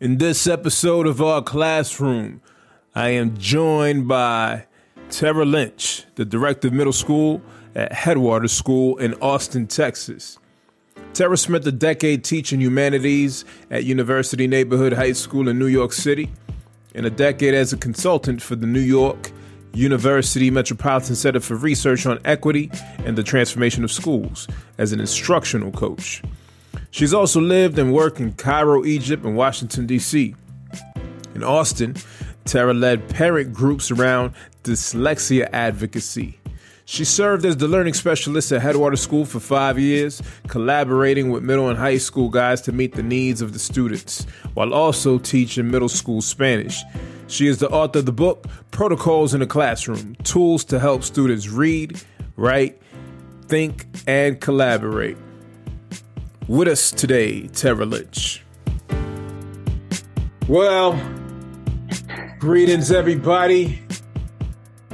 In this episode of our classroom, I am joined by Tara Lynch, the director of middle school at Headwater School in Austin, Texas. Tara spent a decade teaching humanities at University Neighborhood High School in New York City, and a decade as a consultant for the New York University Metropolitan Center for Research on Equity and the Transformation of Schools as an instructional coach. She's also lived and worked in Cairo, Egypt, and Washington, D.C. In Austin, Tara led parent groups around dyslexia advocacy. She served as the learning specialist at Headwater School for five years, collaborating with middle and high school guides to meet the needs of the students, while also teaching middle school Spanish. She is the author of the book Protocols in the Classroom Tools to Help Students Read, Write, Think, and Collaborate. With us today, Tara Lynch. Well, greetings, everybody.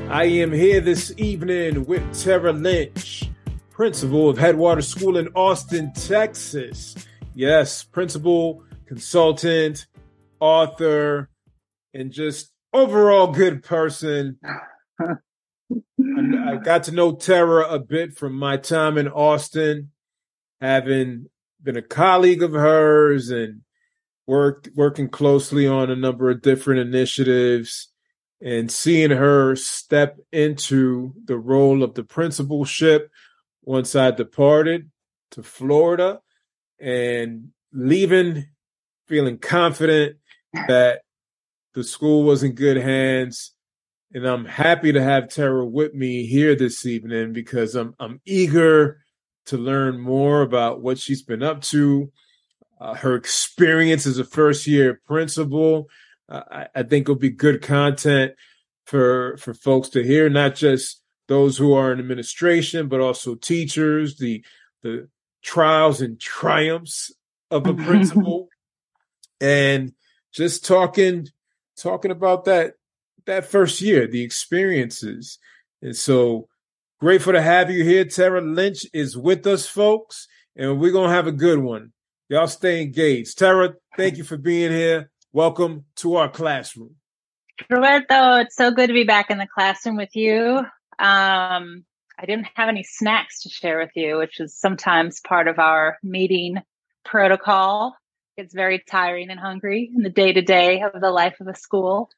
I am here this evening with Tara Lynch, principal of Headwater School in Austin, Texas. Yes, principal, consultant, author, and just overall good person. I got to know Tara a bit from my time in Austin, having been a colleague of hers and worked working closely on a number of different initiatives and seeing her step into the role of the principalship once I departed to Florida and leaving feeling confident that the school was in good hands. And I'm happy to have Tara with me here this evening because I'm I'm eager to learn more about what she's been up to, uh, her experience as a first year principal. Uh, I, I, think it'll be good content for for folks to hear, not just those who are in administration, but also teachers, the the trials and triumphs of a principal, and just talking talking about that that first year, the experiences. And so Grateful to have you here. Tara Lynch is with us, folks, and we're going to have a good one. Y'all stay engaged. Tara, thank you for being here. Welcome to our classroom. Roberto, it's so good to be back in the classroom with you. Um, I didn't have any snacks to share with you, which is sometimes part of our meeting protocol. It's very tiring and hungry in the day to day of the life of a school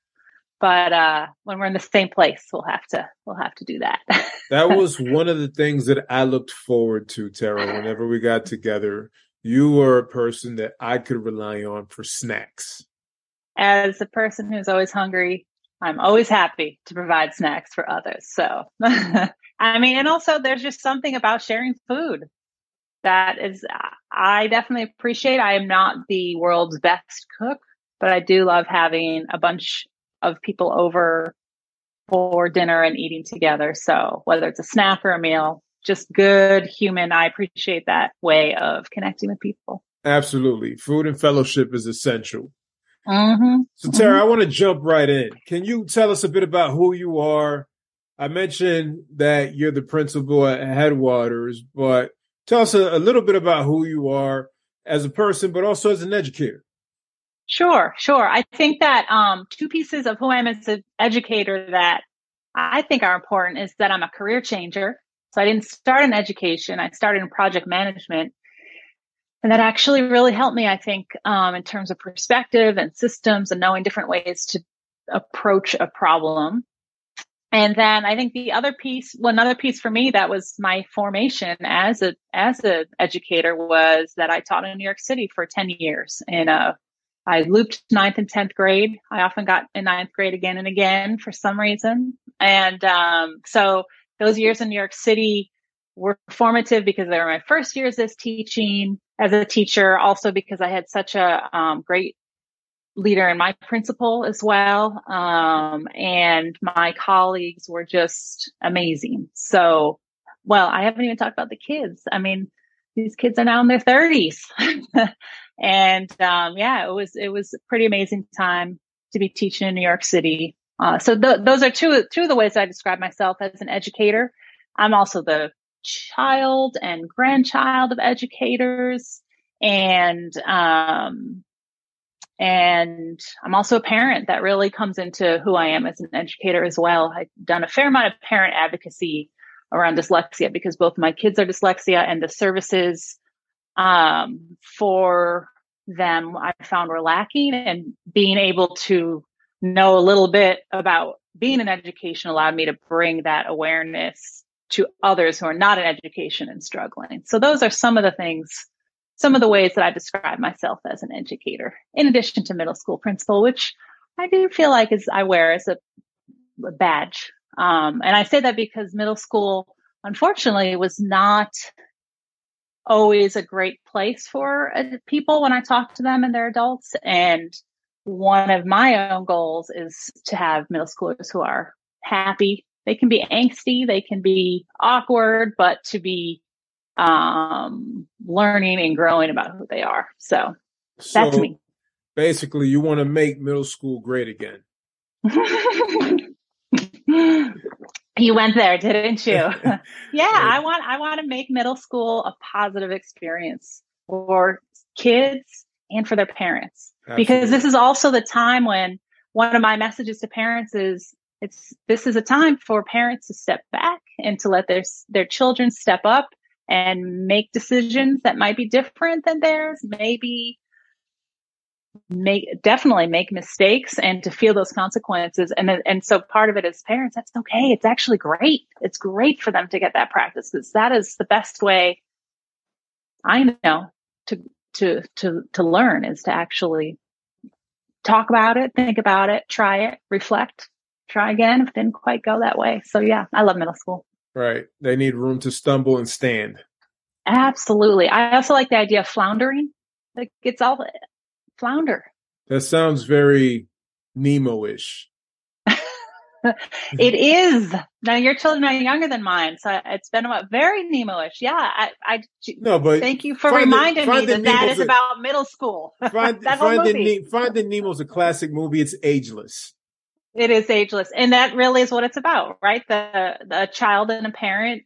but uh, when we're in the same place, we'll have to we'll have to do that. that was one of the things that I looked forward to, Tara. Whenever we got together, you were a person that I could rely on for snacks. As a person who's always hungry, I'm always happy to provide snacks for others. So, I mean, and also there's just something about sharing food that is I definitely appreciate. I am not the world's best cook, but I do love having a bunch of people over for dinner and eating together. So whether it's a snack or a meal, just good human. I appreciate that way of connecting with people. Absolutely. Food and fellowship is essential. Mm-hmm. So Tara, mm-hmm. I want to jump right in. Can you tell us a bit about who you are? I mentioned that you're the principal at Headwaters, but tell us a, a little bit about who you are as a person, but also as an educator. Sure, sure. I think that um, two pieces of who I am as an educator that I think are important is that I'm a career changer. So I didn't start in education. I started in project management. And that actually really helped me, I think, um, in terms of perspective and systems and knowing different ways to approach a problem. And then I think the other piece, well, another piece for me that was my formation as a as an educator was that I taught in New York City for 10 years in a I looped ninth and 10th grade. I often got in ninth grade again and again for some reason. And um, so those years in New York City were formative because they were my first years as teaching, as a teacher, also because I had such a um, great leader and my principal as well. Um, and my colleagues were just amazing. So, well, I haven't even talked about the kids. I mean, these kids are now in their thirties. and, um, yeah, it was, it was a pretty amazing time to be teaching in New York City. Uh, so th- those are two, two of the ways I describe myself as an educator. I'm also the child and grandchild of educators and um, and I'm also a parent that really comes into who I am as an educator as well. I've done a fair amount of parent advocacy around dyslexia because both my kids are dyslexia and the services um, for them I found were lacking and being able to know a little bit about being in education allowed me to bring that awareness to others who are not in education and struggling. So those are some of the things some of the ways that I describe myself as an educator, in addition to middle school principal, which I do feel like is I wear as a, a badge. Um, and I say that because middle school, unfortunately, was not always a great place for uh, people when I talk to them and they're adults. And one of my own goals is to have middle schoolers who are happy. They can be angsty, they can be awkward, but to be um, learning and growing about who they are. So, so that's me. Basically, you want to make middle school great again. you went there, didn't you? yeah, I want I want to make middle school a positive experience for kids and for their parents. Absolutely. Because this is also the time when one of my messages to parents is it's this is a time for parents to step back and to let their their children step up and make decisions that might be different than theirs, maybe make definitely make mistakes and to feel those consequences and and so part of it as parents that's okay it's actually great it's great for them to get that practice because that is the best way i know to to to to learn is to actually talk about it think about it try it reflect try again if it didn't quite go that way so yeah i love middle school Right. They need room to stumble and stand. Absolutely. I also like the idea of floundering. Like it's all flounder. That sounds very Nemo-ish. it is. Now your children are younger than mine, so it's been about very Nemo-ish. Yeah, I, I no, but thank you for reminding the, me that that is a, about middle school. Find, find Finding Nemo's a classic movie. It's ageless. It is ageless. And that really is what it's about, right? The, the child and a parent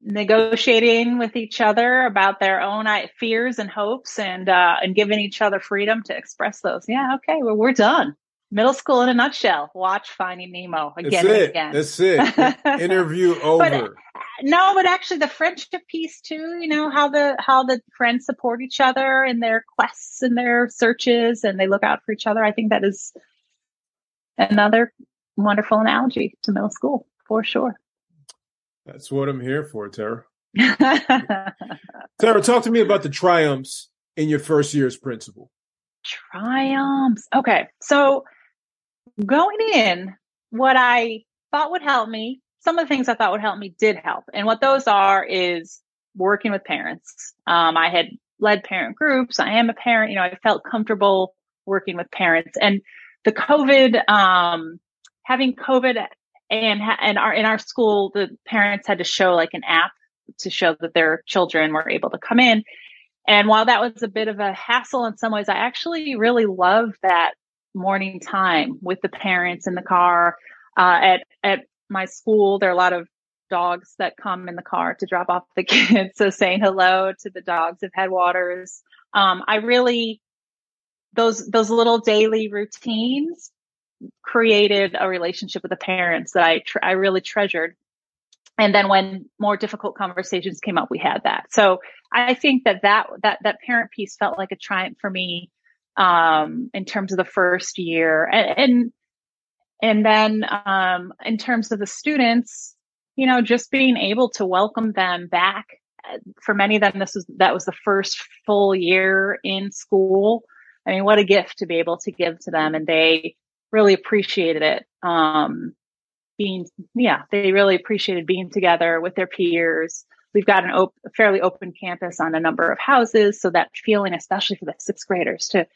negotiating with each other about their own fears and hopes and, uh, and giving each other freedom to express those. Yeah. Okay. Well, we're done. Middle school in a nutshell. Watch Finding Nemo again That's and again. That's it. Interview over. But, no, but actually the friendship piece too, you know, how the, how the friends support each other in their quests and their searches and they look out for each other. I think that is another wonderful analogy to middle school for sure. That's what I'm here for, Tara. Tara, talk to me about the triumphs in your first year as principal. Triumphs. Okay. So going in, what I thought would help me, some of the things I thought would help me did help. And what those are is working with parents. Um, I had led parent groups. I am a parent. You know, I felt comfortable working with parents and the COVID, um, having COVID and, and our, in our school, the parents had to show like an app to show that their children were able to come in. And while that was a bit of a hassle in some ways, I actually really love that morning time with the parents in the car. Uh, at, at my school, there are a lot of dogs that come in the car to drop off the kids. So saying hello to the dogs of Headwaters. Um, I really those those little daily routines created a relationship with the parents that I tr- I really treasured. And then when more difficult conversations came up, we had that. So I think that that that that parent piece felt like a triumph for me um, in terms of the first year, and and, and then um, in terms of the students, you know, just being able to welcome them back. For many of them, this was that was the first full year in school. I mean, what a gift to be able to give to them. And they really appreciated it. Um, being, yeah, they really appreciated being together with their peers. We've got an op- fairly open campus on a number of houses. So that feeling, especially for the sixth graders to,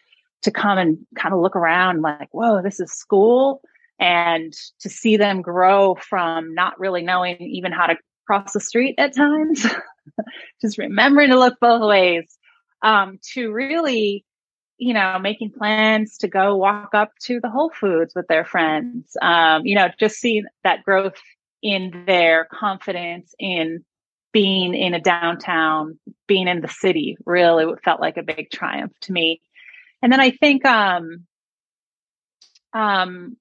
to come and kind of look around like, whoa, this is school. And to see them grow from not really knowing even how to cross the street at times, just remembering to look both ways, um, to really, you know, making plans to go walk up to the Whole Foods with their friends. Um, you know, just seeing that growth in their confidence in being in a downtown, being in the city really felt like a big triumph to me. And then I think, um, um,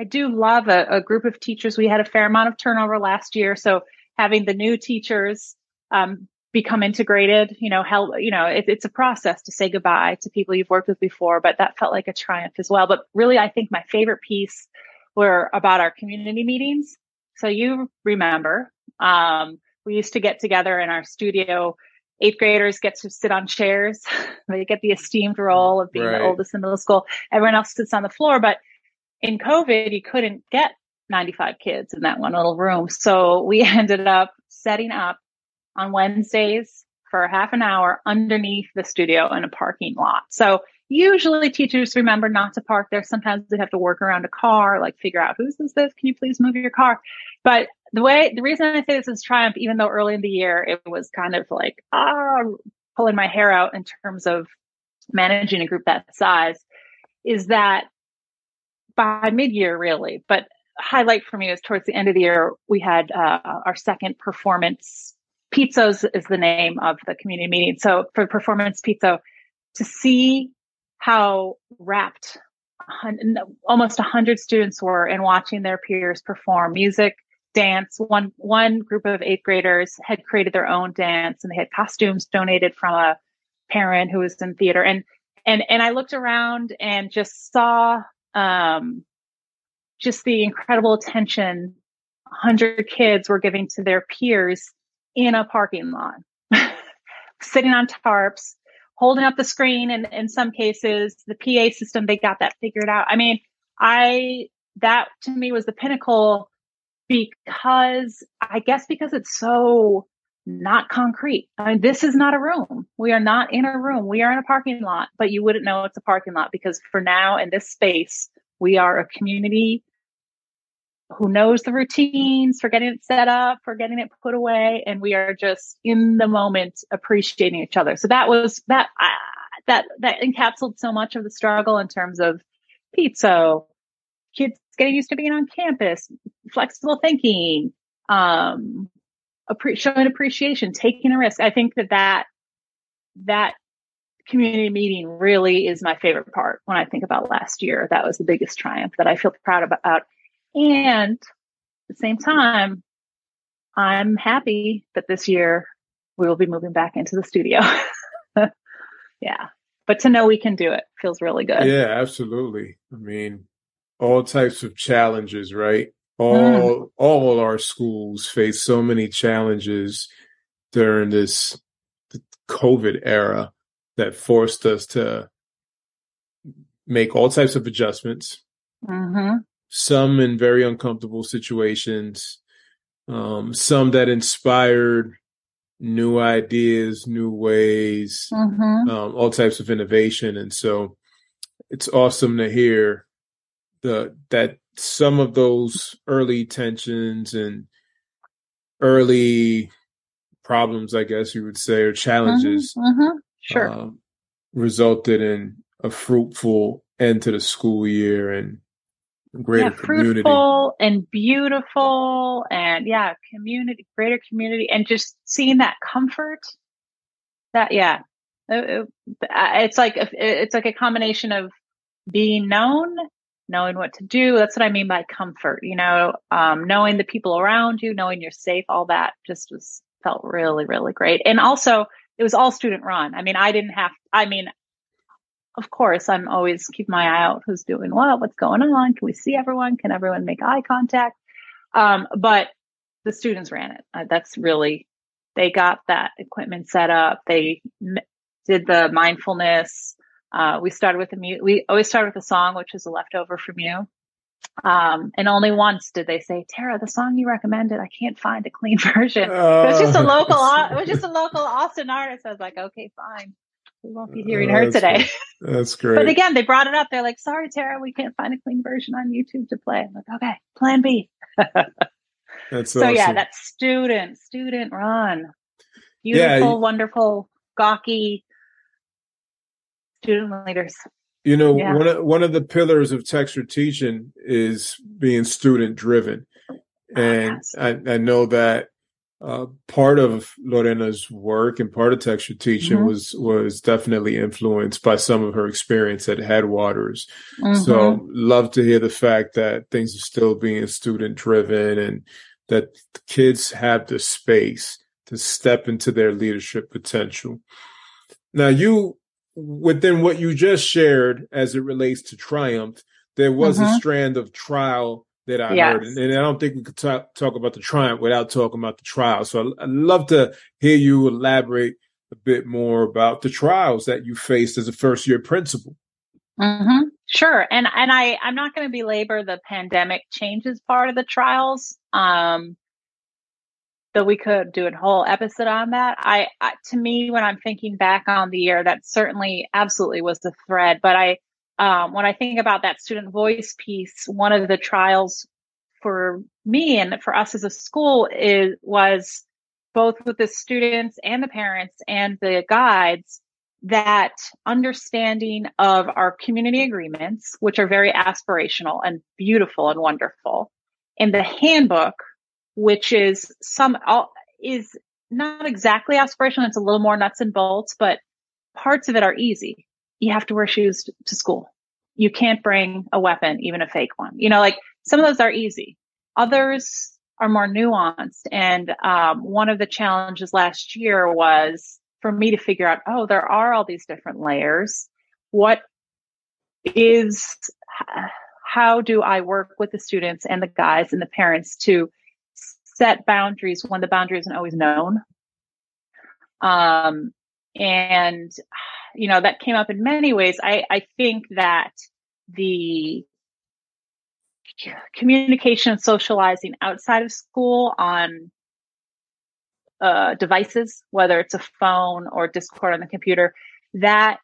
I do love a, a, group of teachers. We had a fair amount of turnover last year. So having the new teachers, um, become integrated, you know, help, you know, it, it's a process to say goodbye to people you've worked with before, but that felt like a triumph as well. But really, I think my favorite piece were about our community meetings. So you remember, um, we used to get together in our studio. Eighth graders get to sit on chairs. they get the esteemed role of being right. the oldest in middle school. Everyone else sits on the floor. But in COVID, you couldn't get 95 kids in that one little room. So we ended up setting up on Wednesdays for half an hour underneath the studio in a parking lot. So usually teachers remember not to park there. Sometimes they have to work around a car, like figure out whose is this? Can you please move your car? But the way, the reason I say this is triumph, even though early in the year it was kind of like, ah, pulling my hair out in terms of managing a group that size is that by mid year, really, but highlight for me was towards the end of the year, we had uh, our second performance. Piazza is the name of the community meeting. So for performance piazza, to see how wrapped almost 100 students were in watching their peers perform music, dance. One one group of eighth graders had created their own dance, and they had costumes donated from a parent who was in theater. And and and I looked around and just saw um, just the incredible attention 100 kids were giving to their peers in a parking lot, sitting on tarps, holding up the screen. And in some cases, the PA system, they got that figured out. I mean, I, that to me was the pinnacle because I guess because it's so not concrete. I mean, this is not a room. We are not in a room. We are in a parking lot, but you wouldn't know it's a parking lot because for now in this space, we are a community who knows the routines for getting it set up, for getting it put away, and we are just in the moment appreciating each other. So that was that uh, that that encapsulated so much of the struggle in terms of piazza, kids getting used to being on campus, flexible thinking, um, appre- showing appreciation, taking a risk. I think that that, that community meeting really is my favorite part when I think about last year. That was the biggest triumph that I feel proud about. And at the same time, I'm happy that this year we will be moving back into the studio. yeah. But to know we can do it feels really good. Yeah, absolutely. I mean, all types of challenges, right? All mm. all our schools face so many challenges during this COVID era that forced us to make all types of adjustments. Mm-hmm. Some in very uncomfortable situations, um, some that inspired new ideas, new ways, mm-hmm. um, all types of innovation. And so it's awesome to hear the that some of those early tensions and early problems, I guess you would say, or challenges, mm-hmm, mm-hmm. sure, um, resulted in a fruitful end to the school year and greater yeah, community. fruitful and beautiful, and yeah, community, greater community, and just seeing that comfort. That yeah, it, it, it's like it's like a combination of being known knowing what to do. That's what I mean by comfort, you know, um, knowing the people around you, knowing you're safe, all that just was felt really, really great. And also it was all student run. I mean, I didn't have, I mean, of course, I'm always keep my eye out who's doing what, what's going on. Can we see everyone? Can everyone make eye contact? Um, but the students ran it. Uh, that's really, they got that equipment set up. They m- did the mindfulness uh, we started with a mu- we always start with a song, which is a leftover from you. Um, and only once did they say, Tara, the song you recommended, I can't find a clean version. Uh, it was just a oh. local, it was just a local Austin artist. I was like, okay, fine. We won't be uh, hearing oh, her today. Great. That's great. but again, they brought it up. They're like, sorry, Tara, we can't find a clean version on YouTube to play. I'm like, okay, plan B. That's so awesome. yeah, that's student, student run. Beautiful, yeah, wonderful, gawky student leaders. You know, yeah. one of one of the pillars of Textured Teaching is being student driven. Oh, and yes. I, I know that uh, part of Lorena's work and part of Textured Teaching mm-hmm. was was definitely influenced by some of her experience at Headwaters. Mm-hmm. So love to hear the fact that things are still being student driven and that kids have the space to step into their leadership potential. Now you within what you just shared as it relates to triumph, there was mm-hmm. a strand of trial that I yes. heard. And, and, I don't think we could talk, talk about the triumph without talking about the trial. So I, would love to hear you elaborate a bit more about the trials that you faced as a first year principal. Mm-hmm. Sure. And, and I, I'm not going to belabor the pandemic changes part of the trials. Um, though we could do a whole episode on that. I, I, to me, when I'm thinking back on the year, that certainly absolutely was the thread. But I, um, when I think about that student voice piece, one of the trials for me and for us as a school is was both with the students and the parents and the guides that understanding of our community agreements, which are very aspirational and beautiful and wonderful, and the handbook, which is some is not exactly aspirational. It's a little more nuts and bolts, but parts of it are easy you have to wear shoes to school. You can't bring a weapon, even a fake one. You know, like some of those are easy. Others are more nuanced. And um, one of the challenges last year was for me to figure out, oh, there are all these different layers. What is, how do I work with the students and the guides and the parents to set boundaries when the boundary isn't always known? Um, and you know, that came up in many ways. I, I think that the communication and socializing outside of school on uh, devices, whether it's a phone or Discord on the computer, that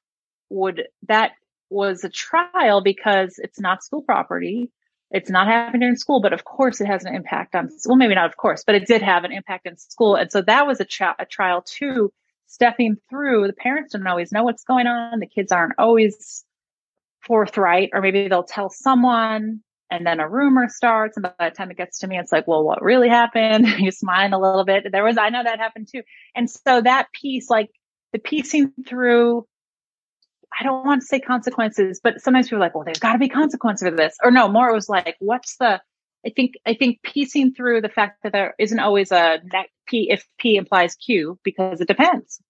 would, that was a trial because it's not school property. It's not happening in school, but of course it has an impact on, well, maybe not of course, but it did have an impact in school. And so that was a, tra- a trial too stepping through, the parents don't always know what's going on. The kids aren't always forthright, or maybe they'll tell someone and then a rumor starts. And by the time it gets to me, it's like, well, what really happened? you smile a little bit. There was, I know that happened too. And so that piece, like the piecing through, I don't want to say consequences, but sometimes people are like, well, there's got to be consequences for this. Or no, more it was like, what's the, I think I think piecing through the fact that there isn't always a that P if P implies Q because it depends.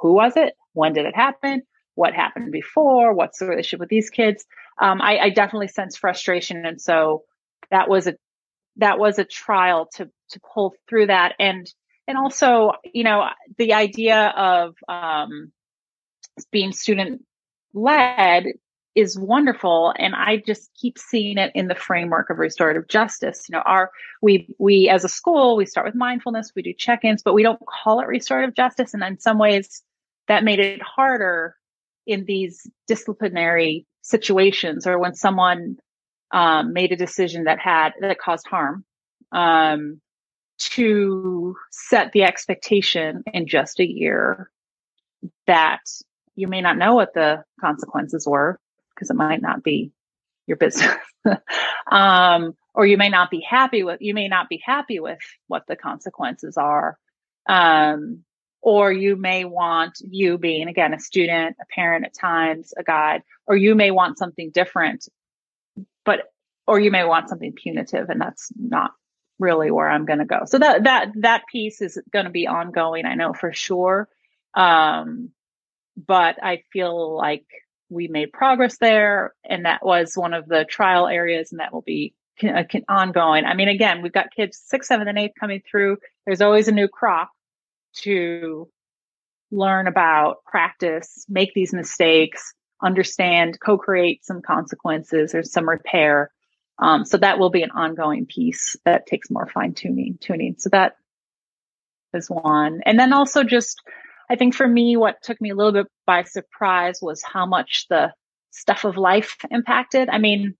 Who was it? When did it happen? What happened before? What's the relationship with these kids? Um, I, I definitely sense frustration, and so that was a that was a trial to to pull through that, and and also you know the idea of um, being student led is wonderful and i just keep seeing it in the framework of restorative justice. You know our we we as a school we start with mindfulness we do check-ins but we don't call it restorative justice and in some ways that made it harder in these disciplinary situations or when someone um, made a decision that had that caused harm um, to set the expectation in just a year that you may not know what the consequences were because it might not be your business. um, or you may not be happy with, you may not be happy with what the consequences are. Um, or you may want you being again a student, a parent at times, a guide, or you may want something different, but, or you may want something punitive and that's not really where I'm going to go. So that, that, that piece is going to be ongoing. I know for sure. Um, but I feel like we made progress there. And that was one of the trial areas and that will be uh, ongoing. I mean, again, we've got kids six, seven, and eight coming through. There's always a new crop to learn about, practice, make these mistakes, understand, co-create some consequences or some repair. Um, so that will be an ongoing piece that takes more fine tuning, tuning. So that is one. And then also just I think for me, what took me a little bit by surprise was how much the stuff of life impacted. I mean,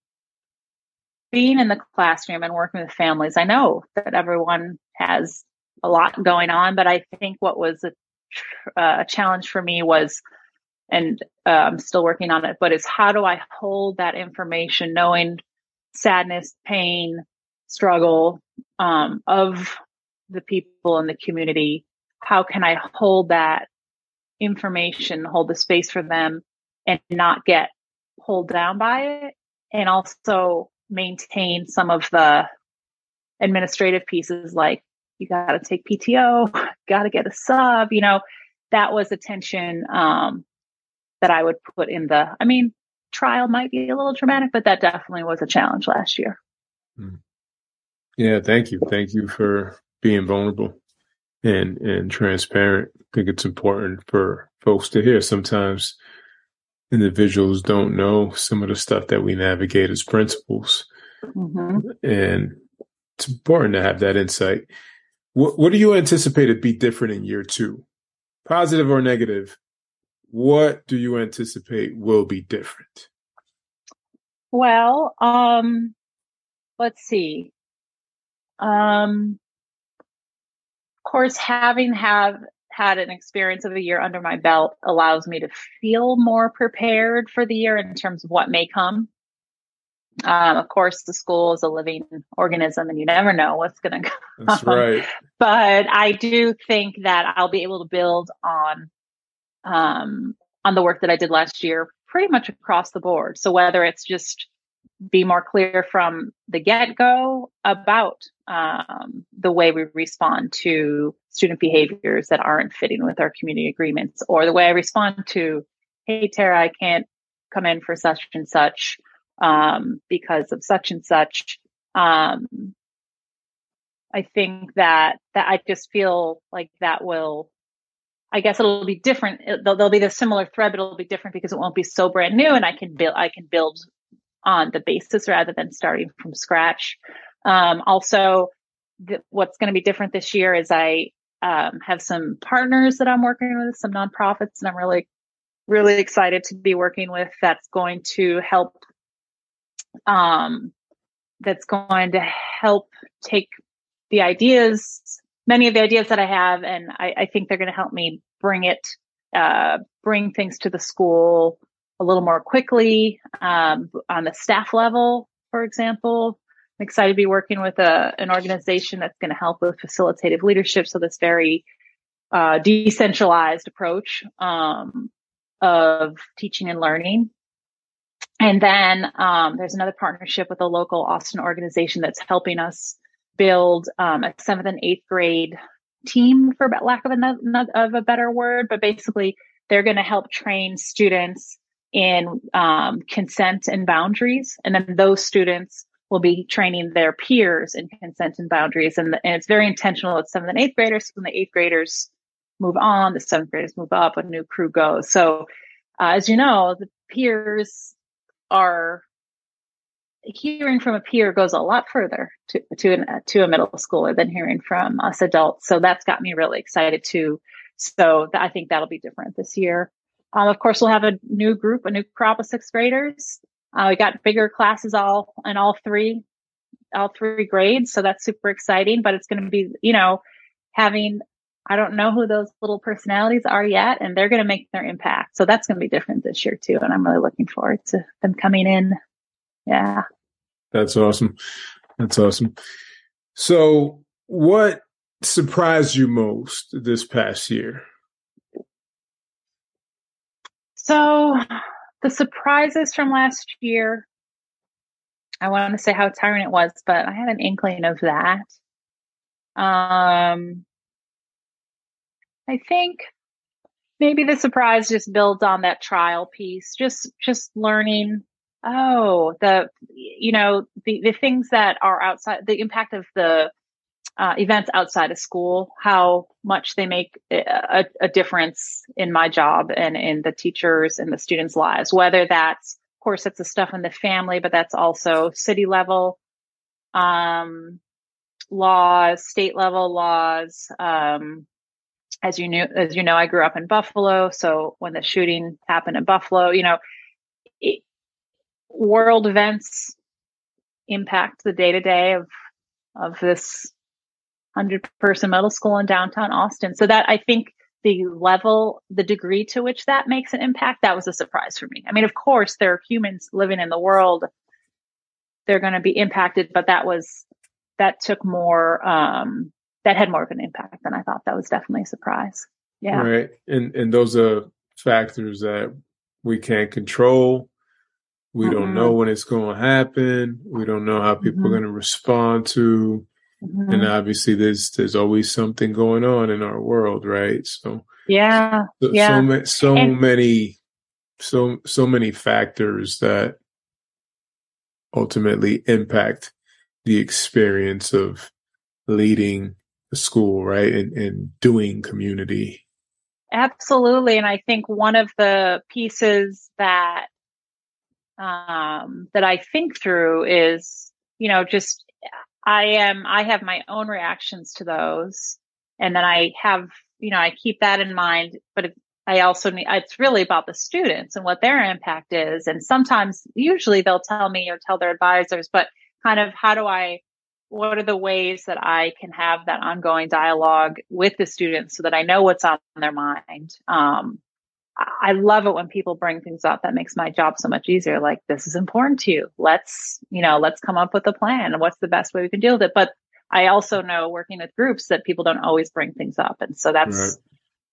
being in the classroom and working with families, I know that everyone has a lot going on, but I think what was a, uh, a challenge for me was, and uh, I'm still working on it, but it's how do I hold that information, knowing sadness, pain, struggle um, of the people in the community how can I hold that information, hold the space for them and not get pulled down by it and also maintain some of the administrative pieces like you got to take PTO, got to get a sub, you know, that was a tension um, that I would put in the, I mean, trial might be a little dramatic, but that definitely was a challenge last year. Hmm. Yeah, thank you. Thank you for being vulnerable and and transparent. I think it's important for folks to hear. Sometimes individuals don't know some of the stuff that we navigate as principals, mm-hmm. and it's important to have that insight. What what do you anticipate to be different in year two, positive or negative? What do you anticipate will be different? Well, um, let's see. Um, course, having have had an experience of a year under my belt allows me to feel more prepared for the year in terms of what may come. Um, of course, the school is a living organism, and you never know what's going to come. That's right. But I do think that I'll be able to build on um, on the work that I did last year, pretty much across the board. So whether it's just be more clear from the get go about um, the way we respond to student behaviors that aren't fitting with our community agreements, or the way I respond to, hey, Tara, I can't come in for such and such um, because of such and such. Um, I think that that I just feel like that will. I guess it'll be different. There'll, there'll be the similar thread, but it'll be different because it won't be so brand new, and I can build. I can build on the basis rather than starting from scratch. Um, also, th- what's going to be different this year is I um, have some partners that I'm working with, some nonprofits, and I'm really, really excited to be working with. That's going to help. Um, that's going to help take the ideas, many of the ideas that I have, and I, I think they're going to help me bring it, uh, bring things to the school a little more quickly um, on the staff level, for example. I'm excited to be working with a, an organization that's going to help with facilitative leadership. So this very uh, decentralized approach um, of teaching and learning. And then um, there's another partnership with a local Austin organization that's helping us build um, a seventh and eighth grade team, for lack of a, of a better word. But basically, they're going to help train students in um, consent and boundaries. And then those students will be training their peers in consent and boundaries. And, and it's very intentional. It's seventh and eighth graders. When the eighth graders move on, the seventh graders move up, a new crew goes. So, uh, as you know, the peers are hearing from a peer goes a lot further to to an, to a middle schooler than hearing from us adults. So that's got me really excited too. So th- I think that'll be different this year. Um, of course, we'll have a new group, a new crop of sixth graders. Uh, we got bigger classes all in all three, all three grades. So that's super exciting, but it's going to be, you know, having, I don't know who those little personalities are yet, and they're going to make their impact. So that's going to be different this year too. And I'm really looking forward to them coming in. Yeah. That's awesome. That's awesome. So what surprised you most this past year? So the surprises from last year, I want to say how tiring it was, but I had an inkling of that. Um, I think maybe the surprise just builds on that trial piece, just just learning. Oh, the you know the the things that are outside the impact of the uh, events outside of school, how much they make a, a, difference in my job and in the teachers and the students' lives. Whether that's, of course, it's the stuff in the family, but that's also city level um, laws, state level laws, um, as you knew, as you know, I grew up in Buffalo. So when the shooting happened in Buffalo, you know, it, world events impact the day to day of of this hundred person middle school in downtown Austin. So that I think the level, the degree to which that makes an impact, that was a surprise for me. I mean, of course, there are humans living in the world; they're going to be impacted, but that was that took more. Um, that had more of an impact than I thought. That was definitely a surprise. Yeah, right. And and those are factors that we can't control. We mm-hmm. don't know when it's going to happen. We don't know how people mm-hmm. are going to respond to Mm-hmm. And obviously there's there's always something going on in our world, right? So yeah. So, yeah. so, ma- so and- many so so many factors that ultimately impact the experience of leading a school, right? And, and doing community. Absolutely. And I think one of the pieces that um, that I think through is, you know, just I am, I have my own reactions to those. And then I have, you know, I keep that in mind, but it, I also need, it's really about the students and what their impact is. And sometimes, usually they'll tell me or tell their advisors, but kind of how do I, what are the ways that I can have that ongoing dialogue with the students so that I know what's on their mind? Um, I love it when people bring things up. That makes my job so much easier. Like, this is important to you. Let's, you know, let's come up with a plan what's the best way we can deal with it. But I also know working with groups that people don't always bring things up. And so that's, right.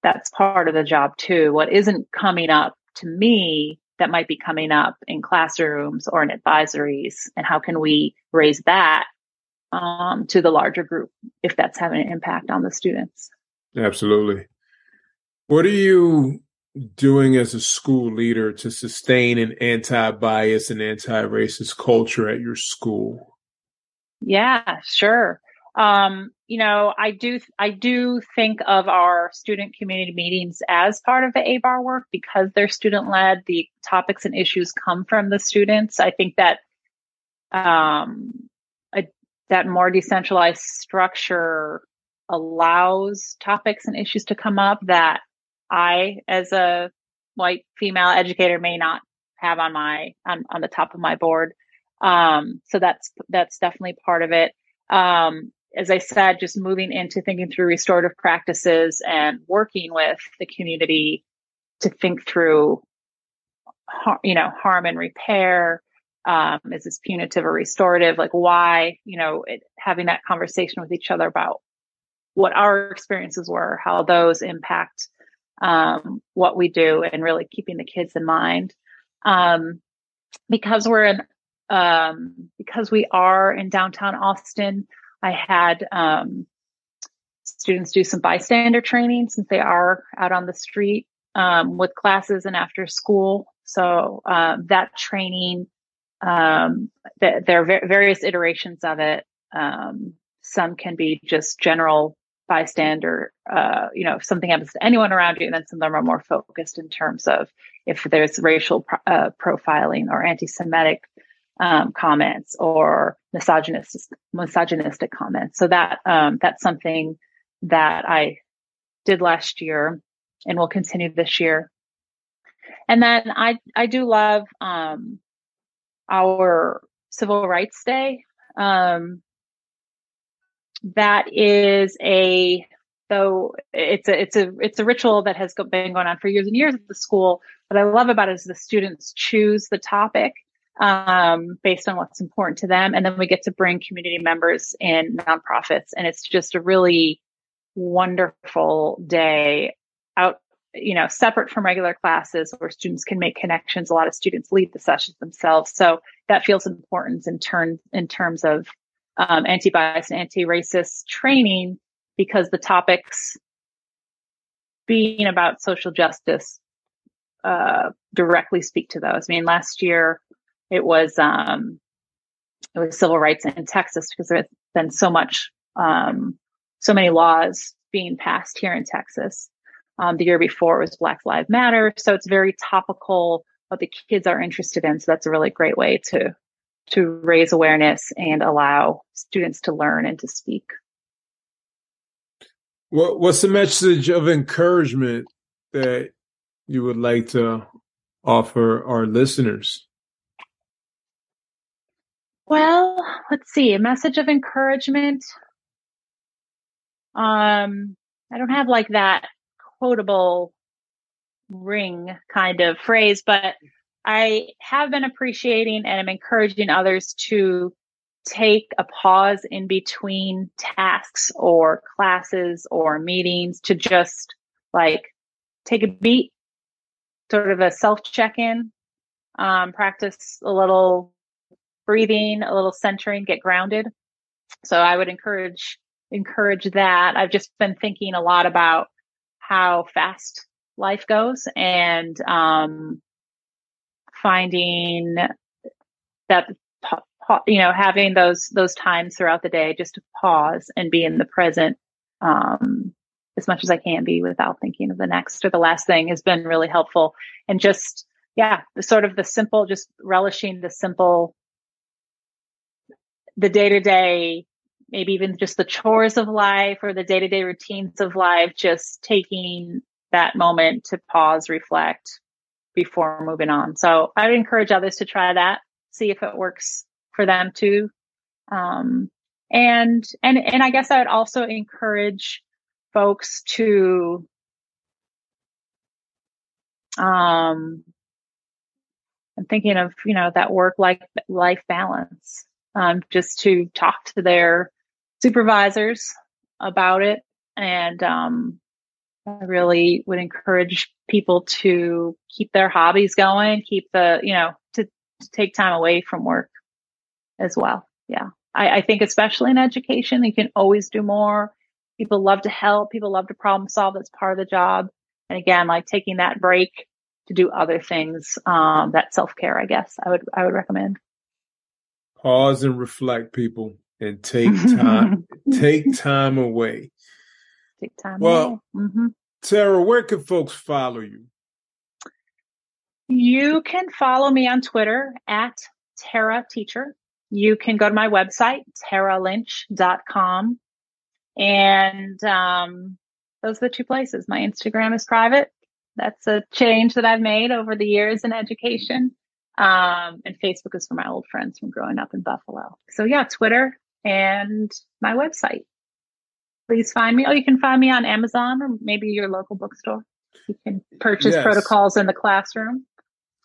that's part of the job too. What isn't coming up to me that might be coming up in classrooms or in advisories and how can we raise that um, to the larger group if that's having an impact on the students. Absolutely. What do you doing as a school leader to sustain an anti-bias and anti-racist culture at your school? Yeah, sure. Um, you know, I do, I do think of our student community meetings as part of the ABAR work because they're student led. The topics and issues come from the students. I think that, um, a, that more decentralized structure allows topics and issues to come up that I, as a white female educator, may not have on my on, on the top of my board. Um, so that's that's definitely part of it. Um, as I said, just moving into thinking through restorative practices and working with the community to think through, you know, harm and repair. Um, is this punitive or restorative? Like why, you know, it, having that conversation with each other about what our experiences were, how those impact um, what we do and really keeping the kids in mind. Um, because we're in, um, because we are in downtown Austin, I had um, students do some bystander training since they are out on the street um, with classes and after school. So uh, that training, um, th- there are various iterations of it. some can be just general bystander, uh, you know, if something happens to anyone around you, and then some of them are more focused in terms of if there's racial uh, profiling or anti-Semitic um, comments or misogynistic misogynistic comments. So that um, that's something that I did last year and will continue this year. And then I I do love um, our Civil Rights Day. Um, that is a so it's a it's a it's a ritual that has been going on for years and years at the school. What I love about it is the students choose the topic um, based on what's important to them, and then we get to bring community members and nonprofits, and it's just a really wonderful day out you know separate from regular classes where students can make connections. A lot of students lead the sessions themselves. So that feels important in turn in terms of um, anti-bias and anti-racist training because the topics being about social justice uh, directly speak to those. I mean, last year it was um, it was civil rights in Texas because there's been so much, um, so many laws being passed here in Texas. Um, the year before it was Black Lives Matter, so it's very topical. What the kids are interested in, so that's a really great way to to raise awareness and allow students to learn and to speak. What What's the message of encouragement that you would like to offer our listeners? Well, let's see. A message of encouragement. Um, I don't have like that quotable ring kind of phrase, but I have been appreciating and I'm encouraging others to take a pause in between tasks or classes or meetings to just like take a beat, sort of a self check in, um, practice a little breathing, a little centering, get grounded. So I would encourage encourage that. I've just been thinking a lot about how fast life goes and um, finding that you know having those those times throughout the day just to pause and be in the present um, as much as I can be without thinking of the next or the last thing has been really helpful. And just yeah the sort of the simple just relishing the simple the day to day maybe even just the chores of life or the day to day routines of life, just taking that moment to pause, reflect before moving on. So I would encourage others to try that, see if it works for them too. Um, and, and, and I guess I would also encourage folks to, um, I'm thinking of, you know, that work life, life balance, um, just to talk to their supervisors about it. And um, I really would encourage people to keep their hobbies going, keep the, you know, to, to take time away from work as well. Yeah. I, I think especially in education, you can always do more. People love to help. People love to problem solve. That's part of the job. And again, like taking that break to do other things, um, that self care, I guess I would, I would recommend. Pause and reflect people and take time take time away. Take time well, mm-hmm. Tara, where can folks follow you? You can follow me on Twitter at Tara Teacher. You can go to my website, taralynch.com. And um, those are the two places. My Instagram is private. That's a change that I've made over the years in education. Um, and Facebook is for my old friends from growing up in Buffalo. So yeah, Twitter and my website. Please find me. Oh, you can find me on Amazon or maybe your local bookstore. You can purchase yes. protocols in the classroom.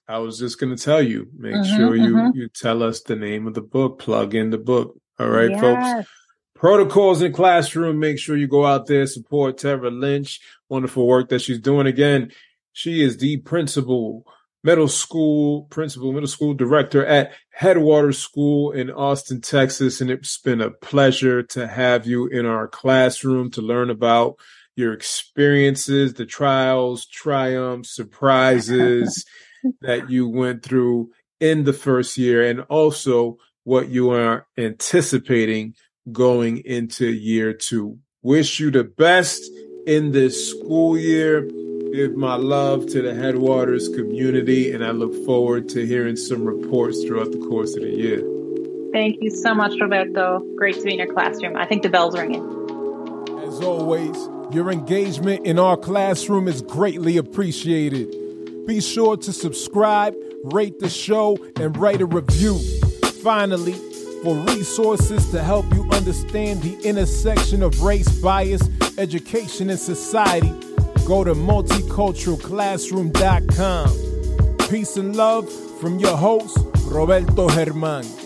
I was just going to tell you, make mm-hmm, sure you, mm-hmm. you tell us the name of the book, plug in the book. All right, yes. folks. Protocols in classroom. Make sure you go out there, support Tara Lynch. Wonderful work that she's doing. Again, she is the principal middle school principal, middle school director at Headwaters School in Austin, Texas. And it's been a pleasure to have you in our classroom to learn about your experiences, the trials, triumphs, surprises that you went through in the first year, and also what you are anticipating going into year two. Wish you the best in this school year give my love to the Headwaters community, and I look forward to hearing some reports throughout the course of the year. Thank you so much, Roberto. Great to be in your classroom. I think the bell's ringing. As always, your engagement in our classroom is greatly appreciated. Be sure to subscribe, rate the show, and write a review. Finally, for resources to help you understand the intersection of race, bias, education, and society, go to multiculturalclassroom.com. Peace and love from your host, Roberto Germán.